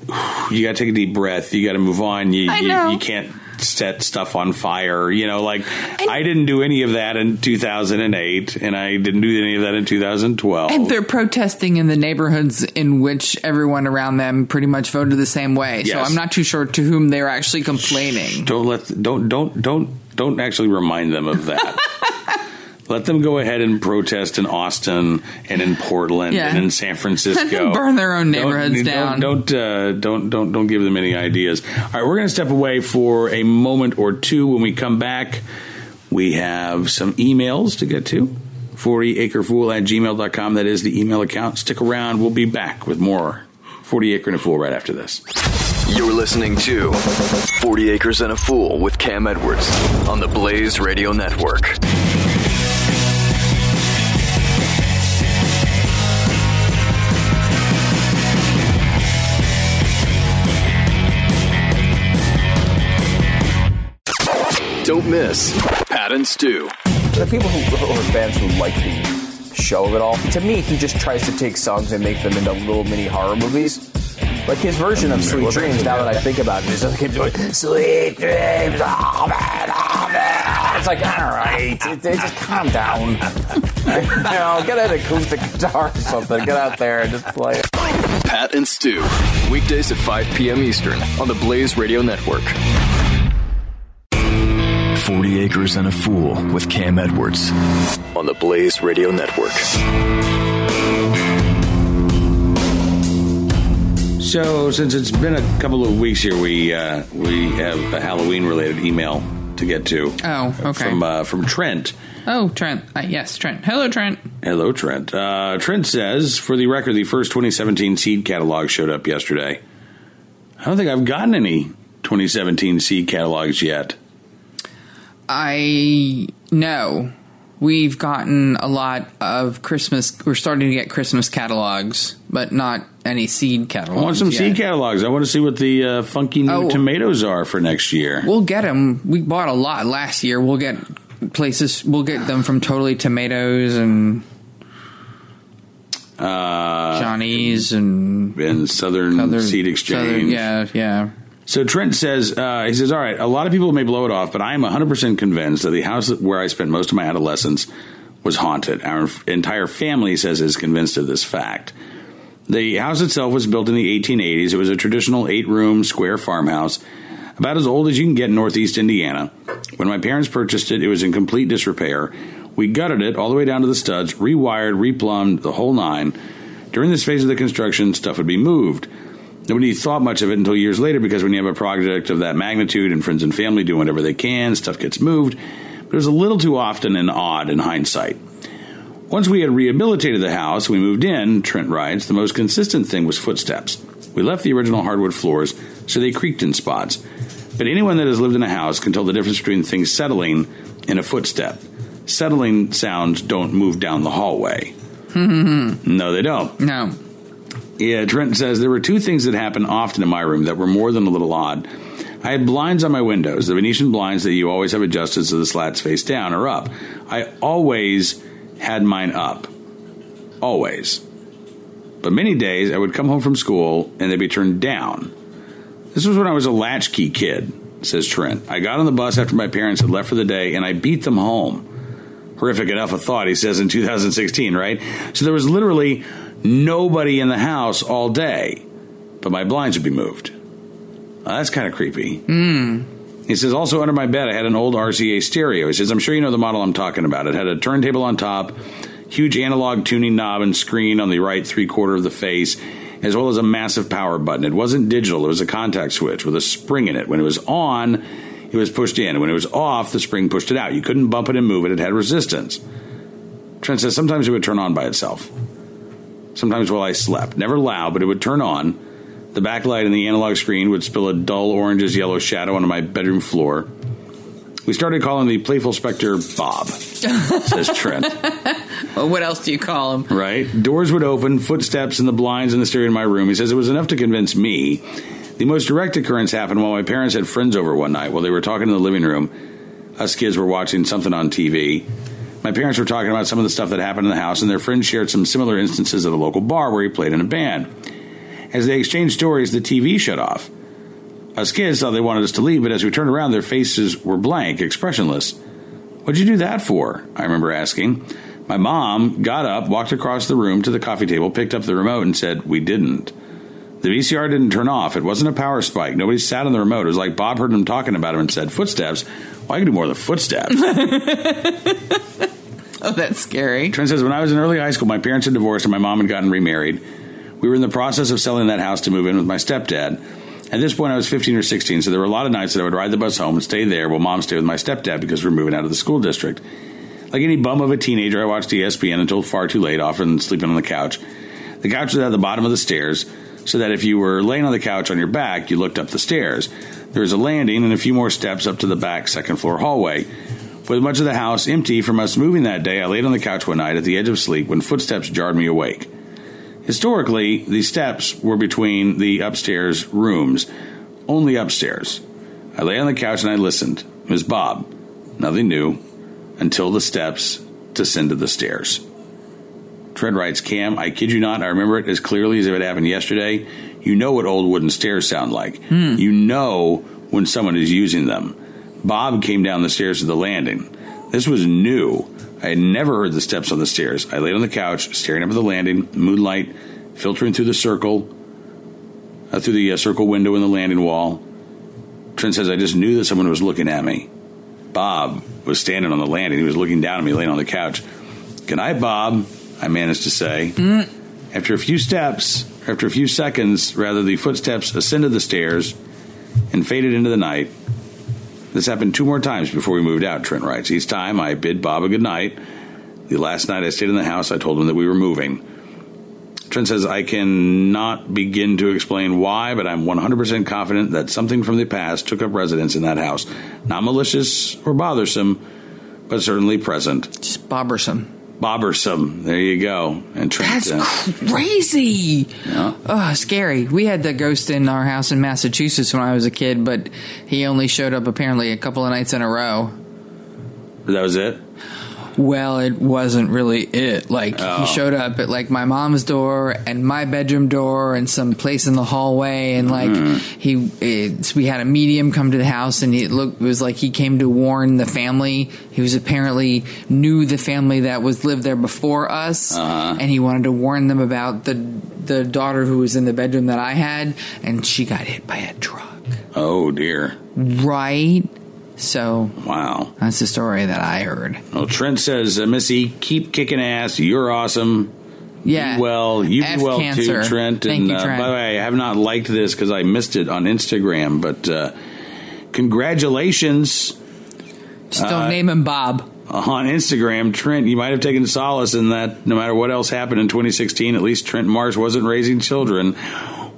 you got to take a deep breath. You got to move on. You, I you, you can't set stuff on fire. You know, like I didn't do any of that in 2008, and I didn't do any of that in 2012. And they're protesting in the neighborhoods in which everyone around them pretty much voted the same way. So I'm not too sure to whom they're actually complaining. Don't let don't don't don't don't actually remind them of that. Let them go ahead and protest in Austin and in Portland Yeah. and in San Francisco. Burn their own Don't- neighborhoods don't, down. Don't uh, don't don't don't give them any ideas. All right, we're going to step away for a moment or two. When we come back, we have some emails to get to. 40acrefool at gmail.com. That is the email account. Stick around. We'll be back with more 40 Acre and a Fool right after this. You're listening to 40 Acres and a Fool with Cam Edwards on the Blaze Radio Network. Don't miss Pat and Stu. The people who or fans who like the show of it all, to me, he just tries to take songs and make them into little mini horror movies. Like his version of Sweet Dreams, now that I think about it, is just keep doing Sweet Dreams, oh man, oh man. It's like, all right, just calm down. you know, get an acoustic guitar or something, get out there and just play it. Pat and Stu. Weekdays at 5 p.m. Eastern on the Blaze Radio Network. 40 Acres and a Fool with Cam Edwards on the Blaze Radio Network. So, since it's been a couple of weeks here, we uh, we have a Halloween related email to get to. Oh, okay. From uh, from Trent. Oh, Trent. Uh, yes, Trent. Hello, Trent. Hello, Trent. Uh, Trent says, for the record, the first 2017 seed catalog showed up yesterday. I don't think I've gotten any 2017 seed catalogs yet. I know we've gotten a lot of Christmas. We're starting to get Christmas catalogs, but not any seed catalogs. I want some yet. seed catalogs. I want to see what the uh, funky new Oh. tomatoes are for next year. We'll get them. We bought a lot last year. We'll get places. We'll get them from Totally Tomatoes and Uh, Johnny's and and Southern Southern- Seed Exchange. Southern- yeah, yeah. So Trent says, uh, he says, all right, a lot of people may blow it off, but I am 100% convinced that the house where I spent most of my adolescence was haunted. Our entire family says is convinced of this fact. The house itself was built in the 1880s. It was a traditional eight room square farmhouse, about as old as you can get in northeast Indiana. When my parents purchased it, it was in complete disrepair. We gutted it all the way down to the studs, rewired, replumbed, the whole nine. During this phase of the construction, stuff would be moved. Nobody thought much of it until years later because when you have a project of that magnitude and friends and family do whatever they can, stuff gets moved. But it was a little too often and odd in hindsight. Once we had rehabilitated the house, we moved in, Trent writes, the most consistent thing was footsteps. We left the original hardwood floors, so they creaked in spots. But anyone that has lived in a house can tell the difference between things settling and a footstep. Settling sounds don't move down the hallway. No, they don't. No. Yeah, Trent says there were two things that happened often in my room that were more than a little odd. I had blinds on my windows, the Venetian blinds that you always have adjusted so the slats face down or up. I always had mine up. Always. But many days I would come home from school and they'd be turned down. This was when I was a latchkey kid, says Trent. I got on the bus after my parents had left for the day and I beat them home horrific enough a thought, he says in 2016, right? So there was literally nobody in the house all day, but my blinds would be moved. Uh, that's kind of creepy. He says, also under my bed, I had an old RCA stereo. He says, I'm sure you know the model I'm talking about. It had a turntable on top, huge analog tuning knob and screen on the right three quarter of the face, as well as a massive power button. It wasn't digital, it was a contact switch with a spring in it. When it was on, it was pushed in. When it was off, the spring pushed it out. You couldn't bump it and move it, it had resistance. Trent says sometimes it would turn on by itself. Sometimes while I slept. Never loud, but it would turn on. The backlight in the analog screen would spill a dull oranges yellow shadow onto my bedroom floor. We started calling the playful specter Bob, says Trent. Well, what else do you call them? Right? Doors would open, footsteps and the blinds in the stereo in my room. He says it was enough to convince me. The most direct occurrence happened while my parents had friends over one night while they were talking in the living room. Us kids were watching something on TV. My parents were talking about some of the stuff that happened in the house, and their friends shared some similar instances at a local bar where he played in a band. As they exchanged stories, the TV shut off. Us kids thought they wanted us to leave, but as we turned around, their faces were blank, expressionless. What'd you do that for? I remember asking. My mom got up, walked across the room to the coffee table, picked up the remote, and said, We didn't. The VCR didn't turn off. It wasn't a power spike. Nobody sat on the remote. It was like Bob heard him talking about him and said, Footsteps? Well, I can do more than footsteps. Oh, that's scary. Trent says, When I was in early high school, my parents had divorced and my mom had gotten remarried. We were in the process of selling that house to move in with my stepdad. At this point, I was 15 or 16, so there were a lot of nights that I would ride the bus home and stay there while mom stayed with my stepdad because we were moving out of the school district. Like any bum of a teenager, I watched ESPN until far too late, often sleeping on the couch. The couch was at the bottom of the stairs, so that if you were laying on the couch on your back, you looked up the stairs. There was a landing and a few more steps up to the back second floor hallway. With much of the house empty from us moving that day, I laid on the couch one night at the edge of sleep when footsteps jarred me awake. Historically, the steps were between the upstairs rooms, only upstairs. I lay on the couch and I listened. It was Bob. Nothing new until the steps descended the stairs. Trent writes, Cam, I kid you not, I remember it as clearly as if it happened yesterday. You know what old wooden stairs sound like. You know when someone is using them. Bob came down the stairs to the landing. This was new. I had never heard the steps on the stairs. I laid on the couch, staring up at the landing, moonlight filtering through the circle. uh, through the uh, circle window in the landing wall. Trent says, I just knew that someone was looking at me. Bob was standing on the landing. He was looking down at me, laying on the couch. Good night, Bob, I managed to say. After a few steps, after a few seconds, rather, the footsteps ascended the stairs and faded into the night. This happened two more times before we moved out, Trent writes. Each time I bid Bob a good night. The last night I stayed in the house, I told him that we were moving. Trent says, I cannot begin to explain why, but I'm 100% confident that something from the past took up residence in that house. Not malicious or bothersome, but certainly present. Just bothersome. Bothersome. There you go. And Trent. That's uh, crazy. yeah. Oh, scary. We had the ghost in our house in Massachusetts when I was a kid, but he only showed up apparently a couple of nights in a row. That was it? Well, it wasn't really it. Like Oh. he showed up at like my mom's door and my bedroom door and some place in the hallway and like Mm. he it's, we had a medium come to the house and it looked it was like he came to warn the family. He was apparently knew the family that was lived there before us Uh-huh. and he wanted to warn them about the the daughter who was in the bedroom that I had and she got hit by a truck. Oh, dear. Right? So Wow. that's the story that I heard. Well, Trent says, uh, Missy, keep kicking ass. You're awesome. Yeah. You well. You F do well cancer. too, Trent. Thank and you, uh, by the way, I have not liked this because I missed it on Instagram, but uh, congratulations Just don't Uh, name him Bob. on Instagram, Trent. You might have taken solace in that. No matter what else happened in 2016, at least Trent Marsh wasn't raising children.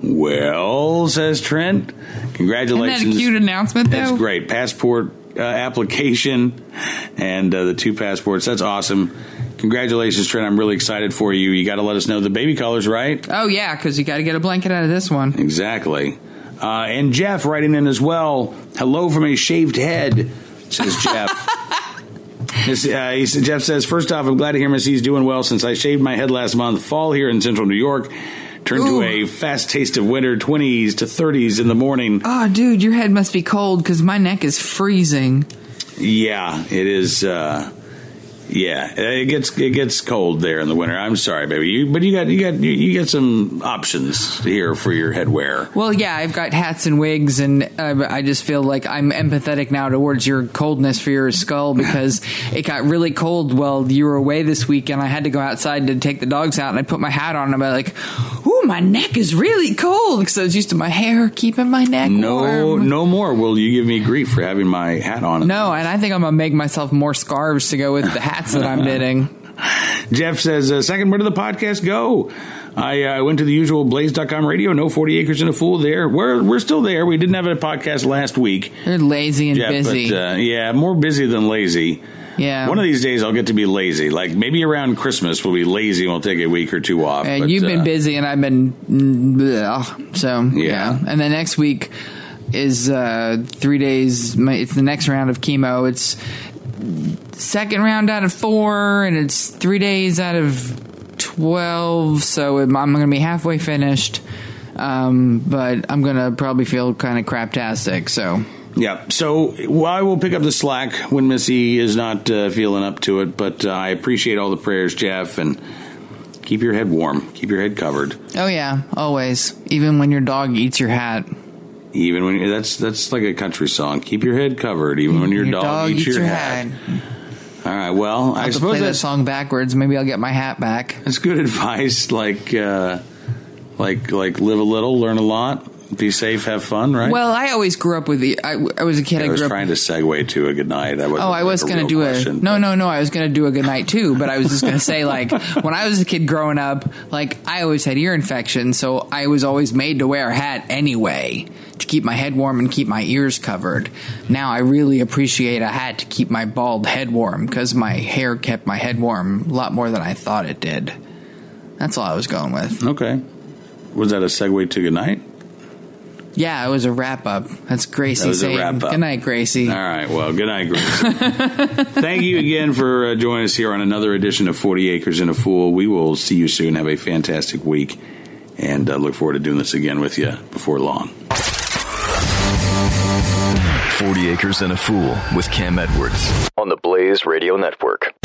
Well, says Trent, congratulations. Isn't that a cute announcement, though? That's great. Passport uh, application and uh, the two passports. That's awesome. Congratulations, Trent. I'm really excited for you. You got to let us know the baby colors, right? Oh yeah, because you got to get a blanket out of this one. Exactly. Uh, and Jeff writing in as well. Hello from a shaved head, says Jeff. Uh, he Jeff says, first off, I'm glad to hear Missy's doing well since I shaved my head last month. Fall here in central New York turned to a fast taste of winter, 20s to 30s in the morning. Oh, dude, your head must be cold because my neck is freezing. Yeah, it is. Uh, yeah, it gets it gets cold there in the winter. I'm sorry, baby, you, but you got you got you, you get some options here for your headwear. Well, yeah, I've got hats and wigs, and uh, I just feel like I'm empathetic now towards your coldness for your skull because it got really cold while you were away this week, and I had to go outside to take the dogs out, and I put my hat on, and I'm like, "Ooh, my neck is really cold," because I was used to my hair keeping my neck No, warm. no more will you give me grief for having my hat on. No, and I think I'm gonna make myself more scarves to go with the hats what I'm knitting. Jeff says, uh, second, where did the podcast go? I uh, went to the usual blaze.com radio, no 40 acres and a fool there. We're, we're still there. We didn't have a podcast last week. You're lazy and Jeff, busy. But, uh, yeah, more busy than lazy. yeah. One of these days I'll get to be lazy. Like maybe around Christmas we'll be lazy and we'll take a week or two off. And but, you've been uh, busy, and I've been mm, bleh. so yeah. And the next week is uh, three days. my- It's the next round of chemo. It's second round out of four, and it's three days out of twelve. So I'm going to be halfway finished. Um, but I'm going to probably feel kind of craptastic. So Yeah. So well, I will pick up the slack when Missy is not uh, feeling up to it. But uh, I appreciate all the prayers, Jeff, and keep your head warm. Keep your head covered. oh yeah, always. Even when your dog eats your hat. Even when you that's that's like a country song. Keep your head covered, even when your, dog, eats, your, hat. All right. Well, I'll I suppose play that song backwards. Maybe I'll get my hat back. that's good advice. Like uh, like like live a little, learn a lot, be safe, have fun. Right. Well, I always grew up with the. I, I was a kid. I, I was trying to segue to a good night. Oh, I was going to do a no, no, no. I was going to do a good night too, but I was just going to say like when I was a kid growing up, like I always had ear infection, so I was always made to wear a hat anyway to keep my head warm and keep my ears covered. Now I really appreciate a hat to keep my bald head warm because my hair kept my head warm a lot more than I thought it did. That's all I was going with. Okay. Was that a segue to good night? Yeah, it was a wrap up. That's Gracie That was a saying wrap up. good night, Gracie. All right. Well, good night, Grace. Thank you again for uh, joining us here on another edition of 40 Acres and a Fool. We will see you soon. Have a fantastic week and uh, look forward to doing this again with you before long. 40 Acres and a Fool with Cam Edwards on the Blaze Radio Network.